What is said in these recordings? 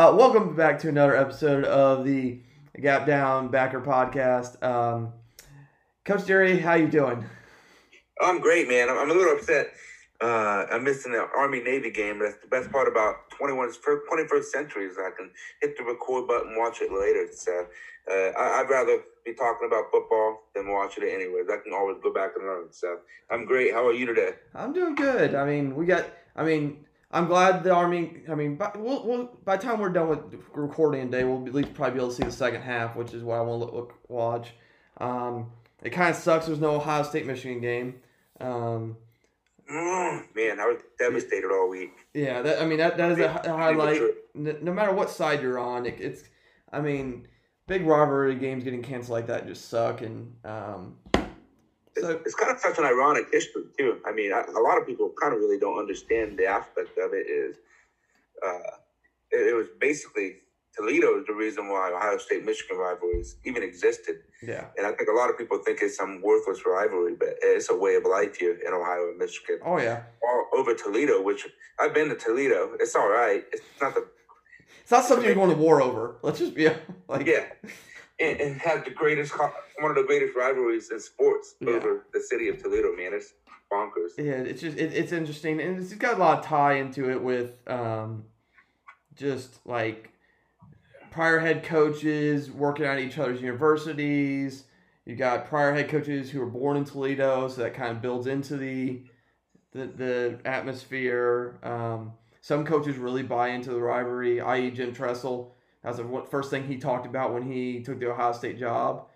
Uh, welcome back to another episode of the Gap Down Backer Podcast. Um, Coach Jerry, how you doing? I'm great, man. I'm, I'm a little upset. Uh, I'm missing the Army Navy game. That's the best part about 21st, 21st century is I can hit the record button, watch it later. So uh, I, would rather be talking about football than watching it anyways. I can always go back and learn. So I'm great. How are you today? I'm doing good. I mean, we got. I mean, I'm glad the Army. I mean, by, we'll, we'll, by the time we're done with recording today, we'll at least probably be able to see the second half, which is what I want to look, watch. Um, it kind of sucks. There's no Ohio State Michigan game. Um, mm, man, I was devastated all week. Yeah, that, I mean that that is a, a highlight. No matter what side you're on, it, it's. I mean, big rivalry games getting canceled like that just suck, and um, so it's, it's, kind of such an ironic history too. I mean, I, a lot of people kind of really don't understand the aspect of it. Is uh, it, it was basically Toledo is the reason why Ohio State Michigan rivalries even existed. Yeah. And I think a lot of people think it's some worthless rivalry, but it's a way of life here in Ohio and Michigan. Oh yeah. All over Toledo, which I've been to Toledo. It's all right. It's not the. It's not something you're going to war over. Let's just be like. Yeah. And, and have the greatest, one of the greatest rivalries in sports yeah. over the city of Toledo, man. It's bonkers. Yeah, it's just it, it's interesting, and it's got a lot of tie into it with um, just like prior head coaches working at each other's universities. You got prior head coaches who were born in Toledo, so that kind of builds into the the, the atmosphere. Um, some coaches really buy into the rivalry, i.e., Jim Tressel. That's the first thing he talked about when he took the Ohio State job.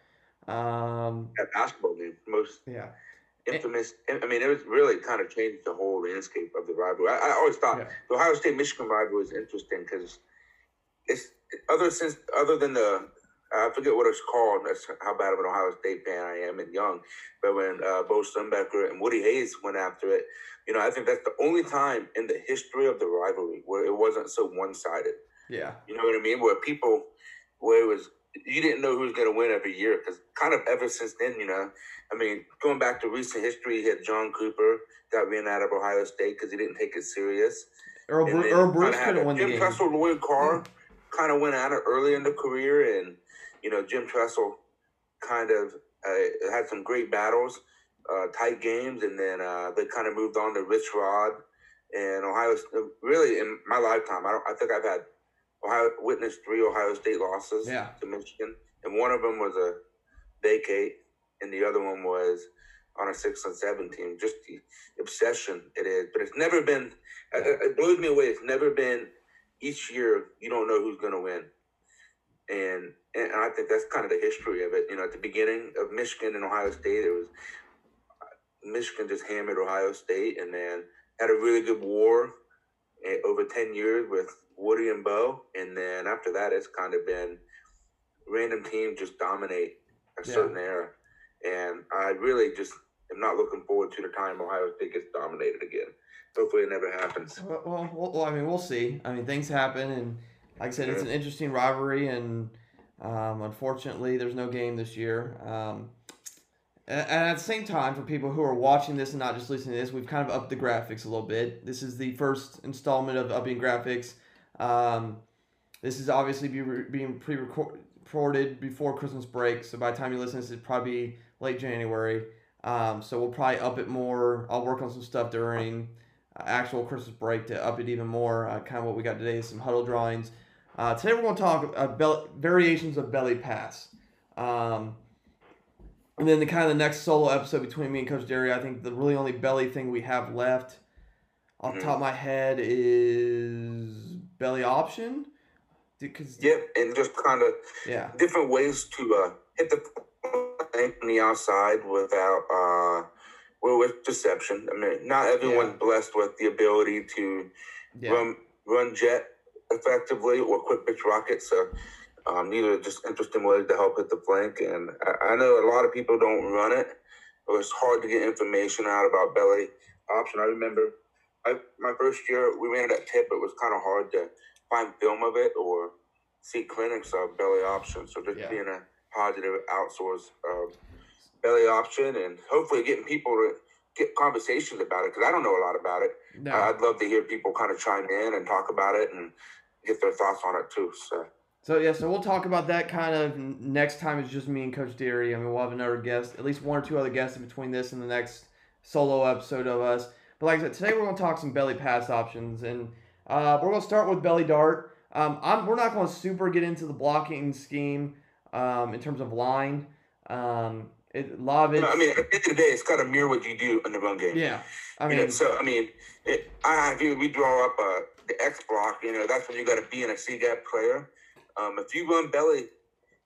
Um, that basketball game, most yeah infamous. I mean, it was really kind of changed the whole landscape of the rivalry. I, I always thought yeah. the Ohio State Michigan rivalry was interesting because it's other since other than the I forget what it's called. That's how bad of an Ohio State fan I am and young. But when uh, Bo Schembechler and Woody Hayes went after it, you know, I think that's the only time in the history of the rivalry where it wasn't so one sided. Yeah. You know what I mean? Where people, where it was, you didn't know who was going to win every year. Because kind of ever since then, you know, I mean, going back to recent history, you had John Cooper got ran out of Ohio State because he didn't take it serious. Earl, Bru- Earle Bruce couldn't win Jim the game. Tressel, Lloyd Carr. Mm-hmm kind of went out it early in the career, and you know Jim Tressel kind of uh, had some great battles, uh, tight games, and then uh, they kind of moved on to Rich Rod and Ohio. Really, in my lifetime, I don't. I think I've had Ohio witnessed three Ohio State losses yeah. to Michigan, and one of them was a vacate, and the other one was on a six and seven team. Just the obsession it is, but it's never been. Uh, uh, it blows me away. It's never been each year you don't know who's going to win. And and I think that's kind of the history of it. You know, at the beginning of Michigan and Ohio State, it was uh, Michigan just hammered Ohio State, and then had a really good war eh, over ten years with Woody and Bo. And then after that, it's kind of been random teams just dominate a yeah. certain era. And I really just am not looking forward to the time Ohio State gets dominated again. Hopefully, it never happens. Well, well, well, I mean, we'll see. I mean, things happen, and like I said, it's an interesting rivalry, and um, unfortunately, there's no game this year. Um, and at the same time, for people who are watching this and not just listening to this, we've kind of upped the graphics a little bit. This is the first installment of upping graphics. Um, this is obviously be re- being pre-recorded before Christmas break, so by the time you listen, this is probably late January. Um, so we'll probably up it more. I'll work on some stuff during actual Christmas break to up it even more. Uh, kind of what we got today is some huddle drawings. Uh, today we're going to talk about variations of belly pass. Um, and then the kind of the next solo episode between me and Coach Derry, I think the really only belly thing we have left off mm-hmm. the top of my head is belly option. Because yep, and just kind of yeah different ways to uh, hit the on the outside without uh, with deception. I mean, not everyone's yeah. blessed with the ability to yeah. run run jet effectively or quick pitch rocket. So um, these are just interesting ways to help hit the flank. And I, I, know a lot of people don't run it. It was hard to get information out about belly option. I remember I, my first year we ran that tip. It was kind of hard to find film of it or see clinics of belly option. So just yeah. being a positive outsource of belly option and hopefully getting people to get conversations about it because I don't know a lot about it. No. I'd love to hear people kind of chime in and talk about it and get their thoughts on it too. So. So yeah, so we'll talk about that kind of next time. It's just me and Coach Deary. I mean, we'll have another guest, at least one or two other guests in between this and the next solo episode of us. But like I said, today we're going to talk some belly pass options, and uh, we're going to start with belly dart. Um, I'm, we're not going to super get into the blocking scheme um, in terms of line. Um, it, a lot of it. I mean, at the end of the day, it's got to mirror what you do in the run game. Yeah, I mean, you know, so I mean, it, I have you. We draw up uh, the X block. You know, that's when you got to be in a C gap player. Um, if you run belly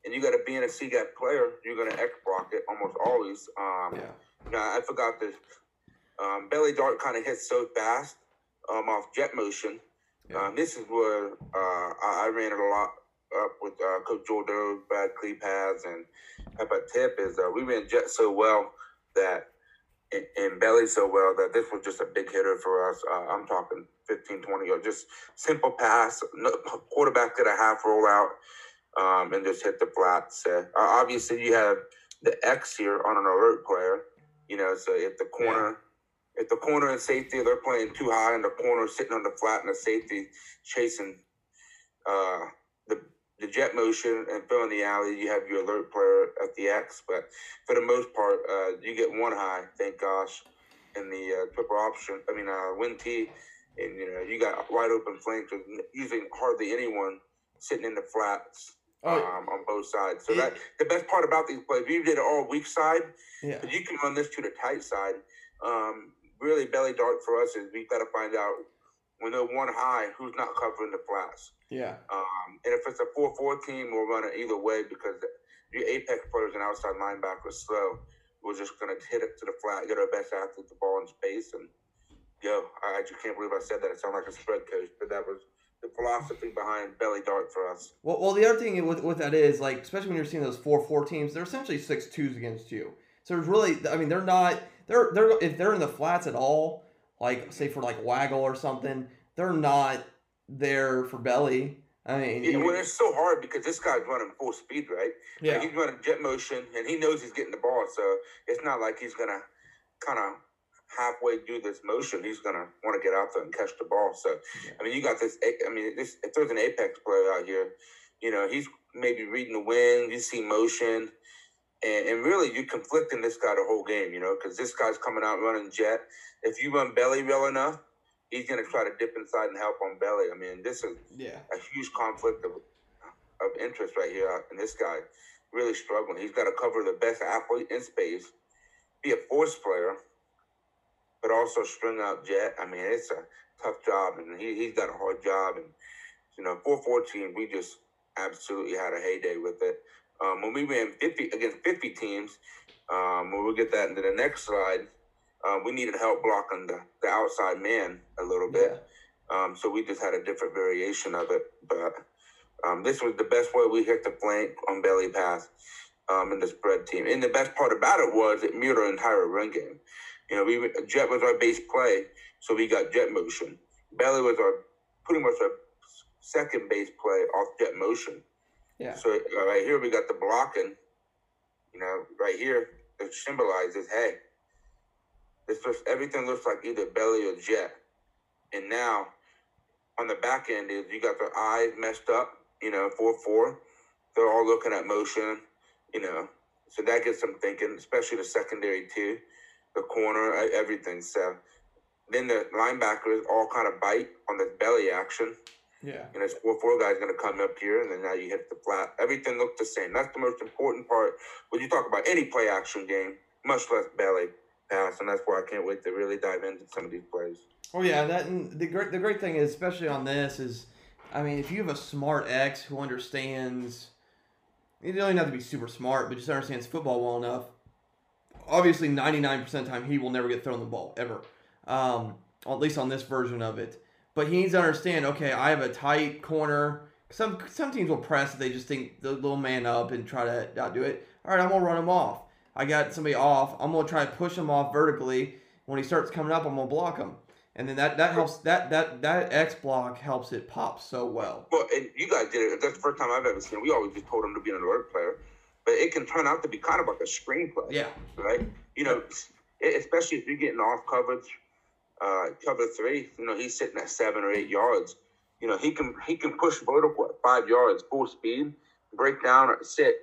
and you got to be in a C gap player, you're going to X block it almost always. Um, yeah. You know, I forgot this. Um, belly dart kind of hits so fast um, off jet motion. Yeah. Um, this is where uh, I, I, ran it a lot up with uh, Coach Jordan, Brad Klepads, and about Tipp is uh, we ran jet so well that in, belly so well that this was just a big hitter for us. Uh, I'm talking 15, 20 or just simple pass, no, quarterback did a half rollout um, and just hit the flats. Uh, obviously, you have the X here on an alert player. You know, so if the corner. If the corner and safety they're playing too high and the corner sitting on the flat and the safety chasing uh, the the jet motion and filling the alley, you have your alert player at the X. But for the most part, uh, you get one high, thank gosh, in the uh, triple option. I mean, uh, wing T, and you know you got wide open flanks with usually hardly anyone sitting in the flats. Oh, um, on both sides. So yeah. that the best part about these plays, we did it all weak side, yeah. but you can run this to the tight side. Um, really, belly dart for us is we've got to find out when they're one high, who's not covering the flats. Yeah. Um, and if it's a 4 4 team, we'll run it either way because your apex players and outside linebackers slow. We're just going to hit it to the flat, get our best athlete the ball in space. And, yo, I, I just can't believe I said that. It sounded like a spread coach, but that was the philosophy behind belly dart for us. Well, well, the other thing with, with that is, like, especially when you're seeing those 4 4 teams, they're essentially six twos against you. So there's really, I mean, they're not, they're, they're, if they're in the flats at all, like, say for like waggle or something, they're not there for belly. I mean, yeah, well, it's so hard because this guy's running full speed, right? Yeah, like he's running jet motion, and he knows he's getting the ball, so it's not like he's gonna kind of halfway do this motion. He's gonna want to get out there and catch the ball. So, yeah. I mean, you got this. I mean, this if there's an apex player out here, you know, he's maybe reading the wind. You see motion. And, and really, you're conflicting this guy the whole game, you know, because this guy's coming out running jet. If you run belly well enough, he's going to try to dip inside and help on belly. I mean, this is yeah. a huge conflict of, of interest right here. Uh, and this guy really struggling. He's got to cover the best athlete in space, be a force player, but also string out jet. I mean, it's a tough job, and he, he's got a hard job. And, you know, 414, we just absolutely had a heyday with it. Um, when we ran 50 against 50 teams, um, we'll get that into the next slide uh, we needed help blocking the, the outside man a little bit. Yeah. Um, so we just had a different variation of it. But um, this was the best way we hit the flank on belly pass um, in the spread team. And the best part about it was it muted our entire run game. You know, we jet was our base play, so we got jet motion. Belly was our pretty much our second base play off jet motion. Yeah. So uh, right here we got the blocking. You know, right here it symbolizes, hey, it's just everything looks like either belly or jet. And now on the back end is you got their eyes messed up, you know, four four. They're all looking at motion, you know. So that gets them thinking, especially the secondary too, the corner, everything. So then the linebackers all kind of bite on the belly action. Yeah. And it's four four guys gonna come up here and then now you hit the flat. Everything looked the same. That's the most important part when you talk about any play action game, much less belly pass, and that's why I can't wait to really dive into some of these plays. Oh yeah, that and the great the great thing is, especially on this, is I mean, if you have a smart X who understands, you don't even have to be super smart, but just understands football well enough. Obviously, ninety nine percent of the time, he will never get thrown the ball ever, um, at least on this version of it. But he needs to understand. Okay, I have a tight corner. Some some teams will press. If they just think the little man up and try to not do it. All right, I'm gonna run him off. I got somebody off. I'm gonna try to push him off vertically. When he starts coming up, I'm gonna block him, and then that that helps. That that that X block helps it pop so well. Well, and you guys did it. That's the first time I've ever seen. it. We always just told him to be an alert player, but it can turn out to be kind of like a screenplay. Yeah. Right. You know, especially if you're getting off coverage, uh, cover three. You know, he's sitting at seven or eight yards. you know, he can he can push vertical at five yards full speed, break down at six,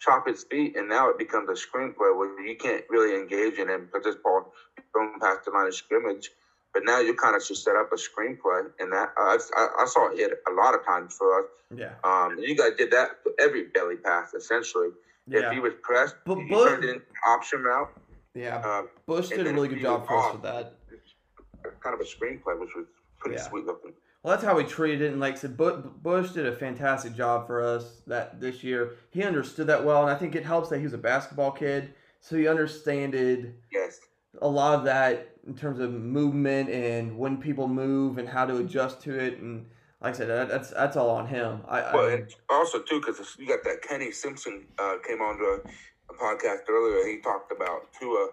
chop his feet, and now it becomes a screenplay where you can't really engage in him because this ball going past the line of scrimmage. But now you kind of just set up a screenplay, and that uh, I, I saw it hit a lot of times for us. Yeah. Um, you guys did that for every belly pass essentially. Yeah. If he was pressed, But he Bush- turned it into option route. Yeah. Uh, Bush did a really good job for us with that. Kind of a screenplay, which was pretty Yeah. sweet looking. Well, that's how we treated it. And like I said, Bush did a fantastic job for us that this year. He understood that well, and I think it helps that he was a basketball kid, so he understood Yes. a lot of that in terms of movement and when people move and how to adjust to it. And like I said, that, that's that's all on him. I, I Well, and also too, because you got that Kenny Simpson uh, came on to a podcast earlier. He talked about Tua.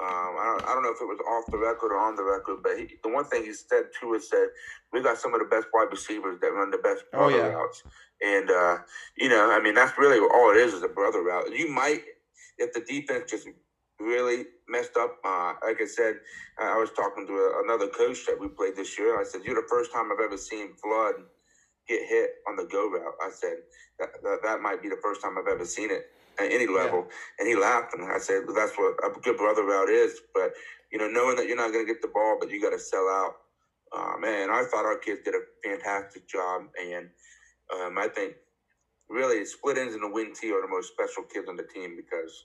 Um, I don't, I don't know if it was off the record or on the record, but he, the one thing he said too is that we got some of the best wide receivers that run the best Oh, brother yeah. routes, and uh, you know, I mean, that's really all it is is a brother route. You might, if the defense just really messed up. Uh, like I said, I I was talking to a, another coach that we played this year. I said, "You're the first time I've ever seen Flood get hit on the go route." I said, "That that, that might be the first time I've ever seen it at any level." And he laughed, and I said, well, "That's what a good brother route is." But you know, knowing that you're not going to get the ball, but you got to sell out. Uh, man, I thought our kids did a fantastic job, and um, I think really split ends and the wing T are the most special kids on the team because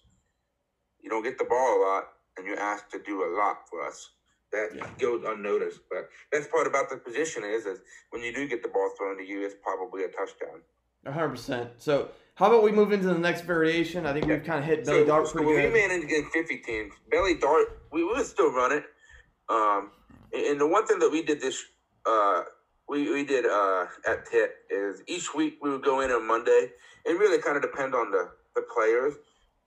you don't get the ball a lot and you're asked to do a lot for us. That Yeah. goes unnoticed. But that's part about the position is is when you do get the ball thrown to you, it's probably a touchdown. hundred percent. So how about we move into the next variation? I think we've kind of hit belly so, Dart pretty when good. we ran in 50 teams, belly dart, we would still run it. Um, and the one thing that we did this, uh, we, we did uh, at Pitt is each week we would go in on Monday. It really kind of depend on the, the players.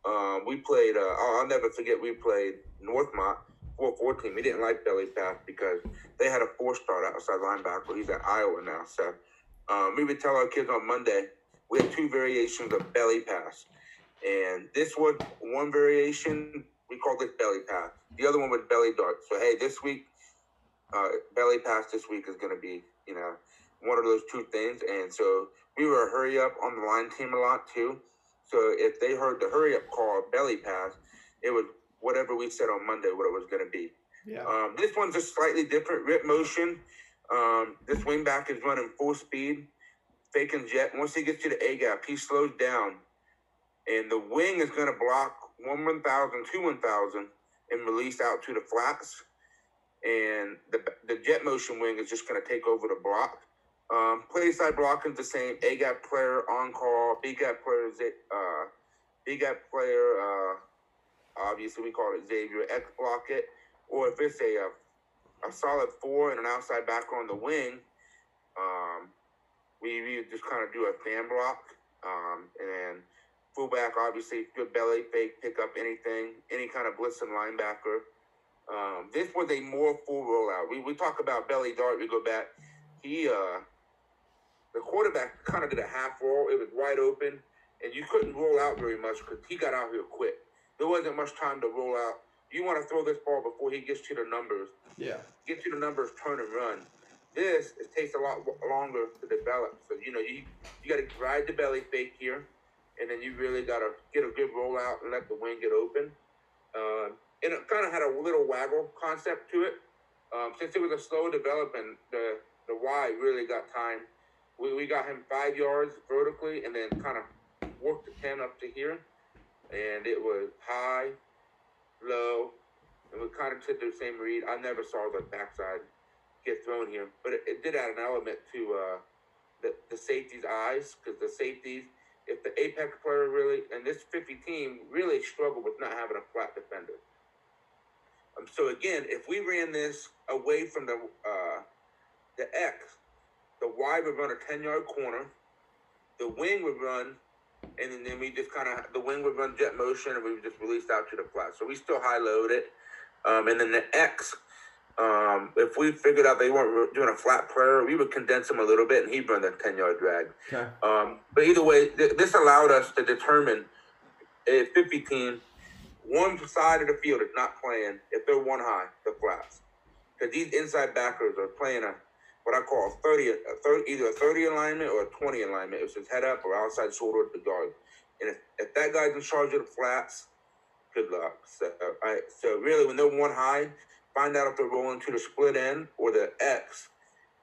Um, we played, uh, I'll, never forget, we played Northmont 4 4 team. We didn't like belly pass because they had a four star outside linebacker. He's at Iowa now. So um, we would tell our kids on Monday, we had two variations of belly pass. And this was one variation, we called it belly pass. The other one was belly dart. So, hey, this week, uh, belly pass this week is going to be, you know, one of those two things. And so we were a hurry up on the line team a lot too. So if they heard the hurry up call belly pass, it was whatever we said on Monday, what it was going to be. Yeah. Um, this one's a slightly different rip motion. Um, this wingback is running full speed, faking jet. Once he gets to the A gap, he slows down, and the wing is going to block one 1,000, two 1,000, and release out to the flats. And the, the jet motion wing is just going to take over the block. Um, play side blocking is the same. A gap player on call. B gap player. Uh, B gap player. Uh, obviously we call it Xavier X block it. Or if it's a, a a solid four and an outside backer on the wing, um, we, we just kind of do a fan block. Um, and then fullback, obviously, good belly fake, pick up anything, any kind of blitzing linebacker. Um, this was a more full rollout. We, we talk about belly dart. We go back. He, uh, the quarterback kind of did a half roll. It was wide open, and you couldn't roll out very much because he got out here quick. There wasn't much time to roll out. You want to throw this ball before he gets to the numbers. Yeah. Get to the numbers, turn and run. This it takes a lot longer to develop. So you know you you got to ride the belly fake here, and then you really got to get a good rollout and let the wing get open. Uh, and it kind of had a little waggle concept to it. Um, since it was a slow development, the the Y really got time. We, we got him five yards vertically, and then kind of worked the ten up to here, and it was high, low, and we kind of did the same read. I never saw the backside get thrown here, but it, it did add an element to uh, the the safety's eyes because the safeties, if the apex player really and this fifty team really struggled with not having a flat defender. Um, so again, if we ran this away from the uh, the X, the Y would run a ten yard corner, the wing would run, and then, we just kind of the wing would run jet motion, and we would just release out to the flat. So we still high load it, um, and then the X. Um, if we figured out they weren't doing a flat prayer, we would condense them a little bit, and he'd run the ten yard drag. Okay. Um, but either way, th- this allowed us to determine a 50 team, one side of the field is not playing if they're one high, the flats. Because these inside backers are playing a what I call a 30, a 30 either a 30 alignment or a 20 alignment. which is head up or outside shoulder at the guard. And if, if that guy's in charge of the flats, good luck. So, I, so really, when they're one high, find out if they're rolling to the split end or the X,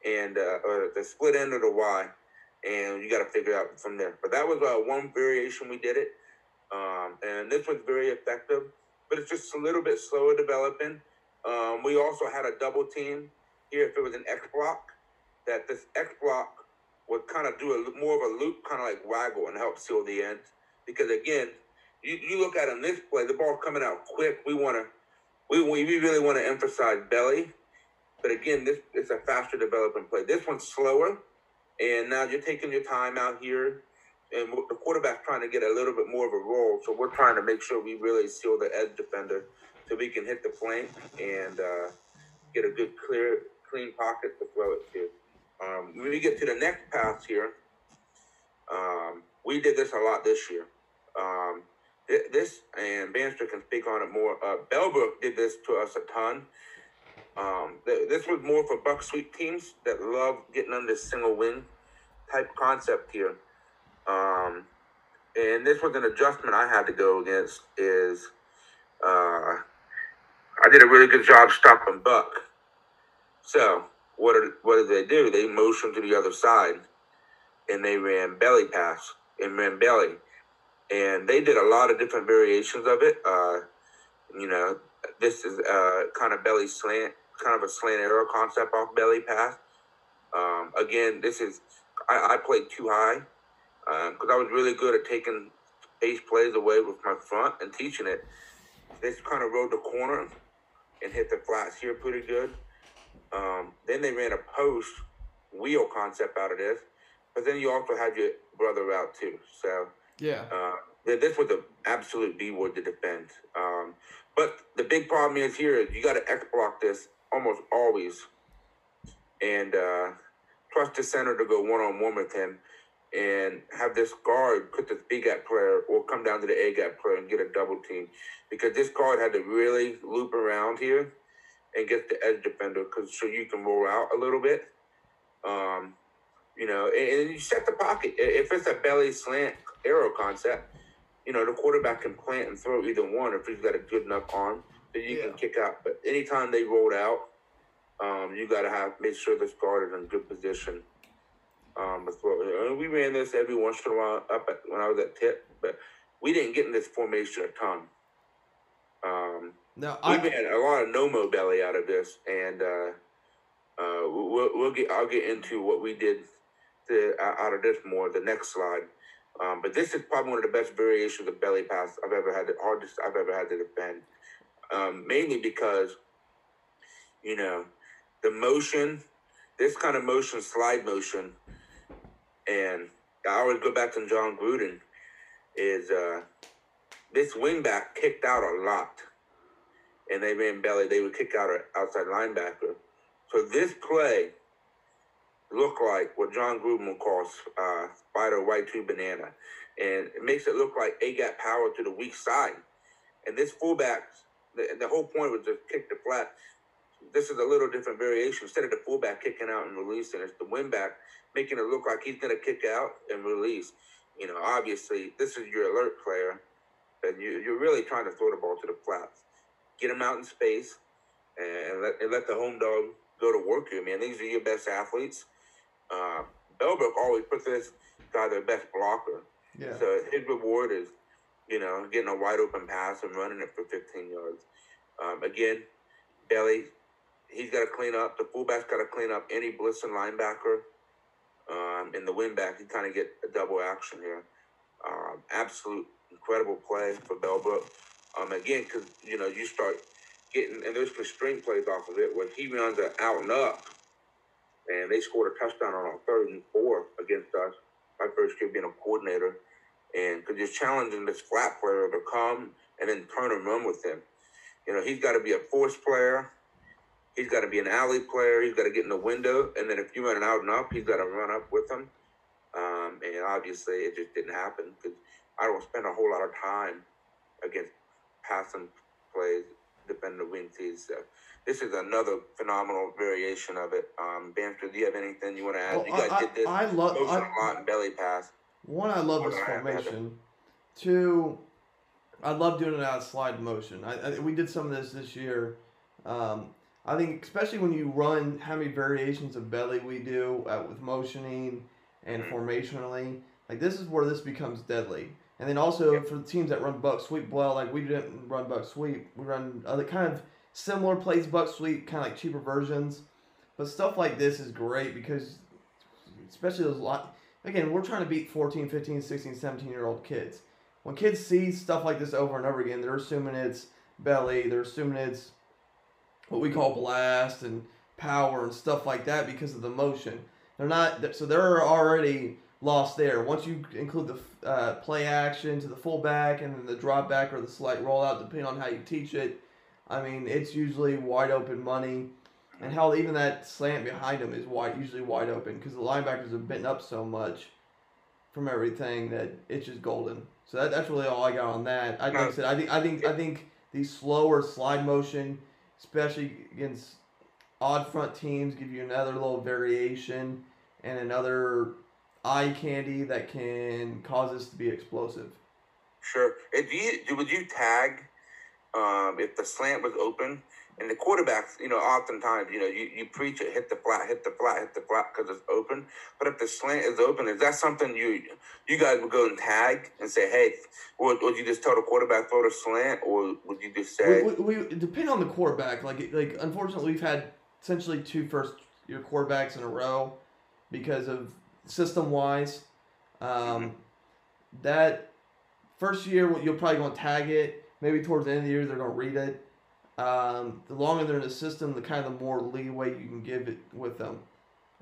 and uh, or the split end or the Y, and you got to figure out from there. But that was uh, one variation we did it, um, and this was very effective. But it's just a little bit slower developing. Um, we also had a double team here. If it was an X block, that this X block would kind of do a more of a loop, kind of like waggle, and help seal the end. Because again, you, you look at on this play, the ball's coming out quick. We want to, we, we really want to emphasize belly. But again, this it's a faster developing play. This one's slower, and now you're taking your time out here, and the quarterback's trying to get a little bit more of a roll. So we're trying to make sure we really seal the edge defender, so we can hit the flank and uh, get a good clear, clean pocket to throw it to. Um, when we get to the next pass here, um, we did this a lot this year. Um, this and Banster can speak on it more. Uh, Bellbrook did this to us a ton. Um, th- this was more for buck sweep teams that love getting under single wing type concept here. Um, and this was an adjustment I had to go against. Is uh, I did a really good job stopping buck. So what did, what did they do? They motioned to the other side, and they ran belly pass and ran belly and they did a lot of different variations of it. Uh, you know, this is uh, kind of belly slant, kind of a slant arrow concept off belly pass. Um, again, this is I, I played too high because um, I was really good at taking ace plays away with my front and teaching it. This kind of rode the corner and hit the flats here pretty good. Um, then they ran a post wheel concept out of this, but then you also had your brother out too. So yeah. Uh, this was an absolute B word to defend. Um, but the big problem is here you got to X block this almost always, and uh, trust the center to go one on one with him, and have this guard put this B gap player or come down to the A gap player and get a double team, because this guard had to really loop around here and get the edge defender because so you can roll out a little bit. Um, you know, and, and you set the pocket. If it's a belly slant arrow concept, you know, the quarterback can plant and throw either one if he's got a good enough arm that you yeah. can kick out. But anytime they rolled out, um, you got to have make sure this guard is in good position. Um, throw. We ran this every once in a while up at, when I was at Tipp, but we didn't get in this formation a ton. Um, no, I ran a lot of no-mo belly out of this, and uh, uh, we'll, we'll get. I'll get into what we did to, out of this more the next slide. Um, but this is probably one of the best variations of belly pass I've ever had, the hardest I've ever had to defend. Um, mainly because, you know, the motion, this kind of motion, slide motion, and I always go back to Jon Gruden, is uh, this wingback kicked out a lot. And they ran belly, they would kick out an outside linebacker. So this play look like what Jon Gruden calls uh, spider white tree banana. And it makes it look like A got power to the weak side. And this fullback, the, the whole point was to kick the flat. This is a little different variation. Instead of the fullback kicking out and releasing, it's the wingback making it look like he's going to kick out and release. You know, obviously, this is your alert player, and you, you're really trying to throw the ball to the flats. Get him out in space and let, and let the home dog go to work here, man. These are your best athletes uh, Bellbrook always puts this guy their best blocker. Yeah. So his reward is, you know, getting a wide open pass and running it for 15 yards. Um, again, Belly, he's got to clean up. The fullback's got to clean up any blitzing linebacker. Um, in the wingback, you kind of get a double action here. Um, absolute incredible play for Bellbrook. Um, again, because you know you start getting and there's some constraint plays off of it where he runs an out and up and they scored a touchdown on a third and four against us. My first year being a coordinator, and because just challenging this flat player to come and then turn and run with him. You know, he's got to be a force player. He's got to be an alley player. He's got to get in the window, and then if you run out and up, he's got to run up with him. Um, and obviously, it just didn't happen because I don't spend a whole lot of time against passing plays defend the wing tees. So this is another phenomenal variation of it. Um, Bamster, do you have anything you want to add? Well, you guys I, did this I, love motion I, a lot belly pass. one. I love this Hold on, I have to- formation. Two, I love doing it out of slide motion. I, I we did some of this this year. Um, I think especially when you run how many variations of belly we do uh, with motioning and Mhm. formationally. Like this is where this becomes deadly. And then also for the teams that run buck sweep well, like we didn't run buck sweep. We run other kind of similar plays buck sweep, kind of like cheaper versions. But stuff like this is great because especially those lot again, we're trying to beat 14, 15, 16, 17 year old kids. When kids see stuff like this over and over again, they're assuming it's belly, they're assuming it's what we call blast and power and stuff like that because of the motion. They're not so they're already lost there. Once you include the uh, play action to the fullback and then the drop back or the slight rollout, depending on how you teach it, I mean it's usually wide open money. And hell, even that slant behind him is wide, usually wide open because the linebackers have bitten up so much from everything that it's just golden. So that, that's really all I got on that. I, like I said, I think I think I think these slower slide motion, especially against odd front teams, give you another little variation and another eye candy that can cause us to be explosive. Sure. And do you, would you tag um, if the slant was open? And the quarterbacks, you know, oftentimes, you know, you, you preach it, hit the flat, hit the flat, hit the flat because it's open. But if the slant is open, is that something you you guys would go and tag and say, hey, or would you just tell the quarterback throw the slant, or would you just say, We, we, we depend on the quarterback. Like like unfortunately, we've had essentially two first year quarterbacks in a row because of system wise. Um, That first year, you'll probably going to tag it. Maybe towards the end of the year, they're going to read it. Um, the longer they're in the system, the kind of the more leeway you can give it with them.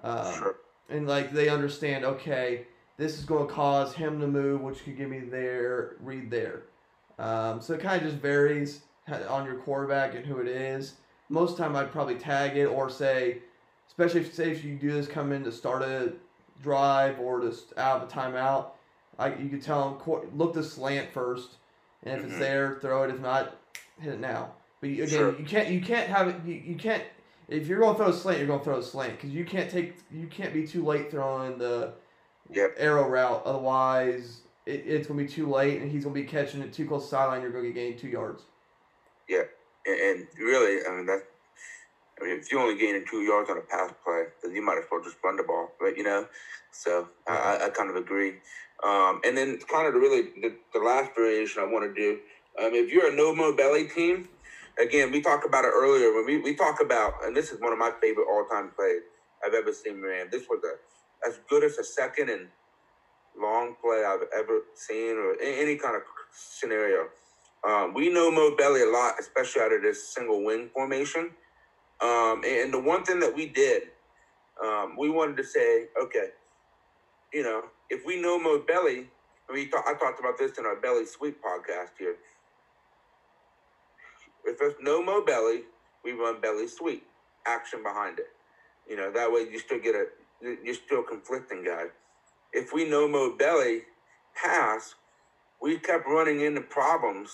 Um, sure, and like they understand, okay, this is going to cause him to move, which could give me there, read there. Um, so it kind of just varies on your quarterback and who it is. Most time I'd probably tag it or say, especially if say if you do this come in to start a drive or just out of a timeout, I you could tell them look the slant first, and if Mhm. it's there, throw it. If not, hit it now. But you, again, Sure. you can't you can't have it. You, you can't if you're going to throw a slant, you're going to throw a slant because you can't take you can't be too late throwing the Yep. arrow route. Otherwise, it, it's going to be too late, and he's going to be catching it too close to sideline. You're going to gain two yards. and, and really, I mean that. I mean, if you're only gaining two yards on a pass play, then you might as well just run the ball, right? You know, so I, I, kind of agree. Um, and then kind of the really the, the last variation I want to do. Um, if you're a no mo belly team, again, we talked about it earlier when we, we talk about, and this is one of my favorite all time plays I've ever seen man. This was a, as good as a second and long play I've ever seen, or any kind of scenario. Um, we no mo Belly a lot, especially out of this single wing formation. Um, and the one thing that we did, um, we wanted to say, okay, you know, if we no mo Belly, I I talked about this in our Belly Sweep podcast here. If there's no Mo Belly, we run Belly Sweep, action behind it. You know, that way you still get a, you're still conflicting guy. If we no mo Belly pass, we kept running into problems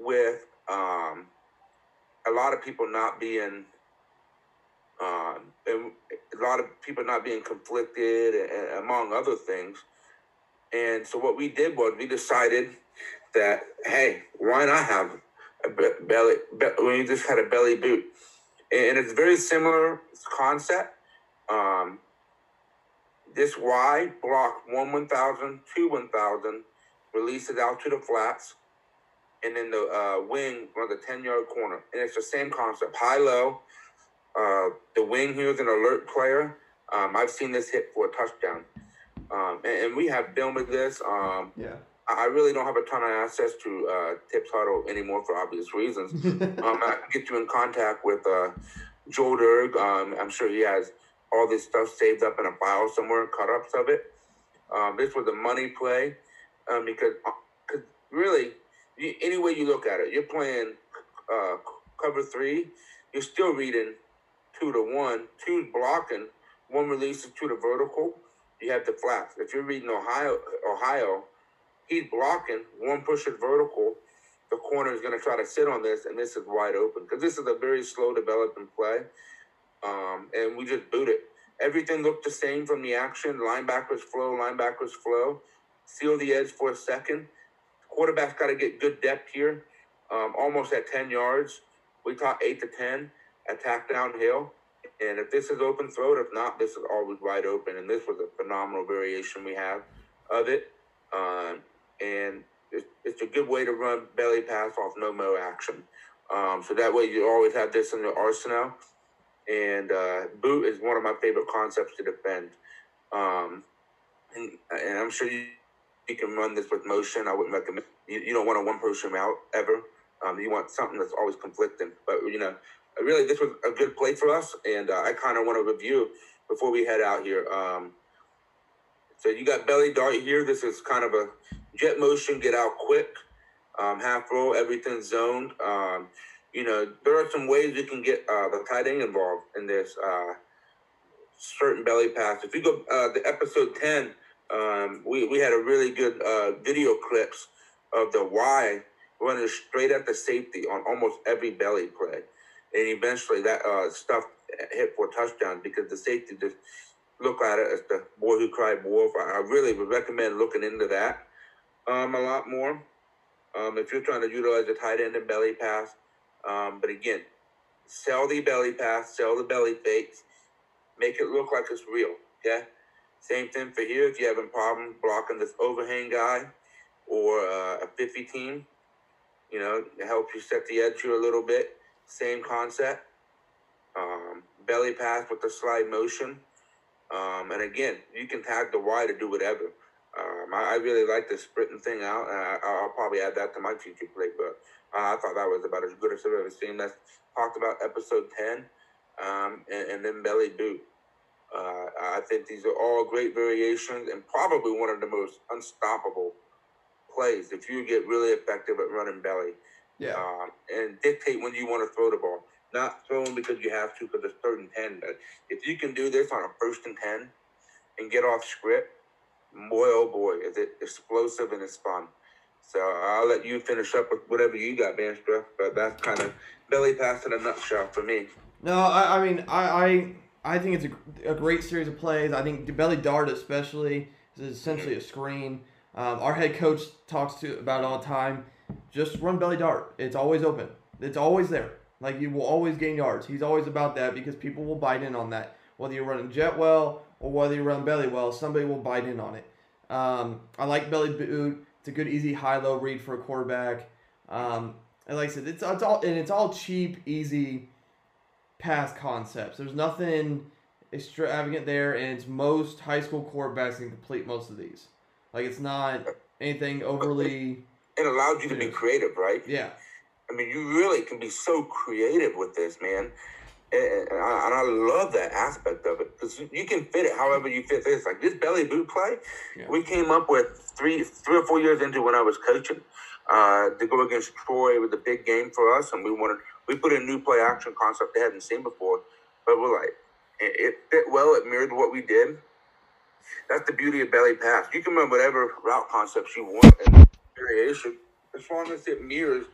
with um, a lot of people not being and a lot of people not being conflicted and, among other things. And so what we did was we decided that hey why not have a belly be- we just had a belly boot. And it's very similar concept. Um, this Y block one one thousand, two one thousand, releases out to the flats, and then the uh, wing runs a 10 yard corner. And it's the same concept high low. Uh, the wing here is an alert player. Um, I've seen this hit for a touchdown. Um, and, and we have film of this. Um, Yeah. I really don't have a ton of access to uh, Tipp's Hudl anymore for obvious reasons. um, I can get you in contact with uh, Joe Derg. Um, I'm sure he has all this stuff saved up in a file somewhere, cut ups of it. Um, this was a money play um, because cause really, you, any way you look at it, you're playing uh, cover three, you're still reading two to one, two's blocking, one releases to the vertical. You have the flats. If you're reading Ohio, Ohio, he's blocking, one pushes vertical, the corner is going to try to sit on this, and this is wide open because this is a very slow developing play. Um, and we just boot it. Everything looked the same from the action. Linebackers flow, linebackers flow. Seal the edge for a second. Quarterback's got to get good depth here, um, almost at 10 yards. We talk 8 to 10, attack downhill. And if this is open, throw it. If not, this is always wide open. And this was a phenomenal variation we have of it. Um, and it's, it's a good way to run belly pass off no mo action. Um, so that way you always have this in your arsenal. And uh, boot is one of my favorite concepts to defend. Um, and, and I'm sure you, you can run this with motion. I wouldn't recommend you, you don't want a one person route ever. Um, you want something that's always conflicting. But you know, really, this was a good play for us, and uh, I kind of want to review before we head out here. Um, so you got belly dart here. This is kind of a jet motion, get out quick, um, half roll, everything zoned. Um, you know, there are some ways you can get uh, the tight end involved in this uh, certain belly pass. If you go uh, the episode ten, um, we we had a really good uh, video clips of the Y running straight at the safety on almost every belly play, and eventually that uh, stuff hit for touchdown because the safety just look at it as the boy who cried wolf. I really would recommend looking into that um, a lot more. Um, if you're trying to utilize a tight end and belly pass, um, but again, sell the belly pass, sell the belly fakes, make it look like it's real. Okay. Same thing for here. If you're having problem blocking this overhang guy or uh, a 50 team, you know, it helps you set the edge here a little bit. Same concept. Um, belly pass with the slide motion. Um, and again, you can tag the Y to do whatever. Um, I, I, really like the sprinting thing out. I, will probably add that to my future play, but I thought that was about as good as I've ever seen. That's talked about episode 10 um, and, and, then belly boot. Uh, I think these are all great variations and probably one of the most unstoppable plays if you get really effective at running belly. Yeah. Um, and dictate when you want to throw the ball. Not throwing because you have to because it's third and 10. But if you can do this on a first and 10 and get off script, boy, oh boy, is it explosive and it's fun. So I'll let you finish up with whatever you got, Manstra. But that's kind of belly pass in a nutshell for me. No, I, I mean, I, I, I think it's a, a great series of plays. I think belly dart, especially, is essentially a screen. Um, our head coach talks to about it all the time. Just run belly dart. It's always open. It's always there. Like you will always gain yards. He's always about that because people will bite in on that. Whether you're running jet well or whether you run belly well, somebody will bite in on it. Um, I like belly boot. It's a good easy high low read for a quarterback. Um, and like I said, it's, it's all and it's all cheap, easy pass concepts. There's nothing extravagant there, and it's most high school quarterbacks can complete most of these. Like it's not anything overly. It allows you to be creative, right? Yeah. I mean, you really can be so creative with this, man. And I, and I love that aspect of it because you can fit it however you fit this. Like this belly boot play, yeah. we came up with three, three or four years into when I was coaching uh, to go against Troy. with a big game for us, and we wanted we put a new play action concept they hadn't seen before. But we're like, it, it fit well. It mirrored what we did. That's the beauty of belly pass. You can run whatever route concepts you want and variation as long as it mirrors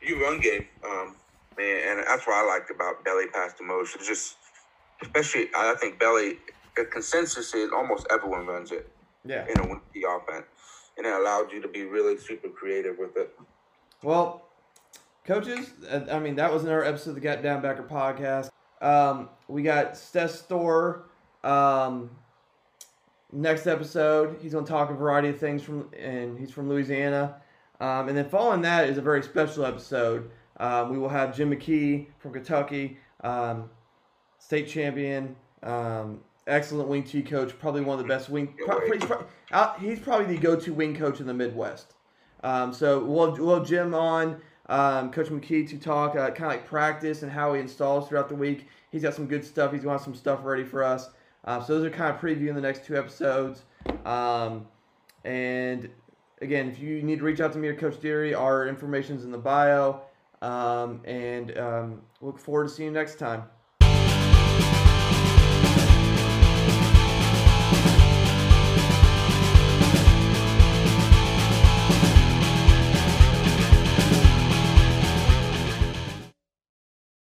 your run game. Um, man, and that's what I liked about belly pass the most. It's just, especially, I think belly, the consensus is almost everyone runs it. Yeah. In know, the offense. And it allowed you to be really super creative with it. Well, coaches, I mean, that was another episode of the Gap Down Backer podcast. Um, we got Steph Store. Um, next episode, he's going to talk a variety of things from, and he's from Louisiana. Um, and then following that is a very special episode. Um, we will have Jim McKee from Kentucky, um, state champion, um, excellent wing T coach, probably one of the best wing. Pro- he's, pro- uh, he's, probably the go-to wing coach in the Midwest. Um, so we'll, we'll have Jim on, um, Coach McKee, to talk uh, kind of like practice and how he installs throughout the week. He's got some good stuff. He's got some stuff ready for us. Uh, so those are kind of previewing the next two episodes. and again, if you need to reach out to me or Coach Deary, our information's in the bio. Um, and um, look forward to seeing you next time.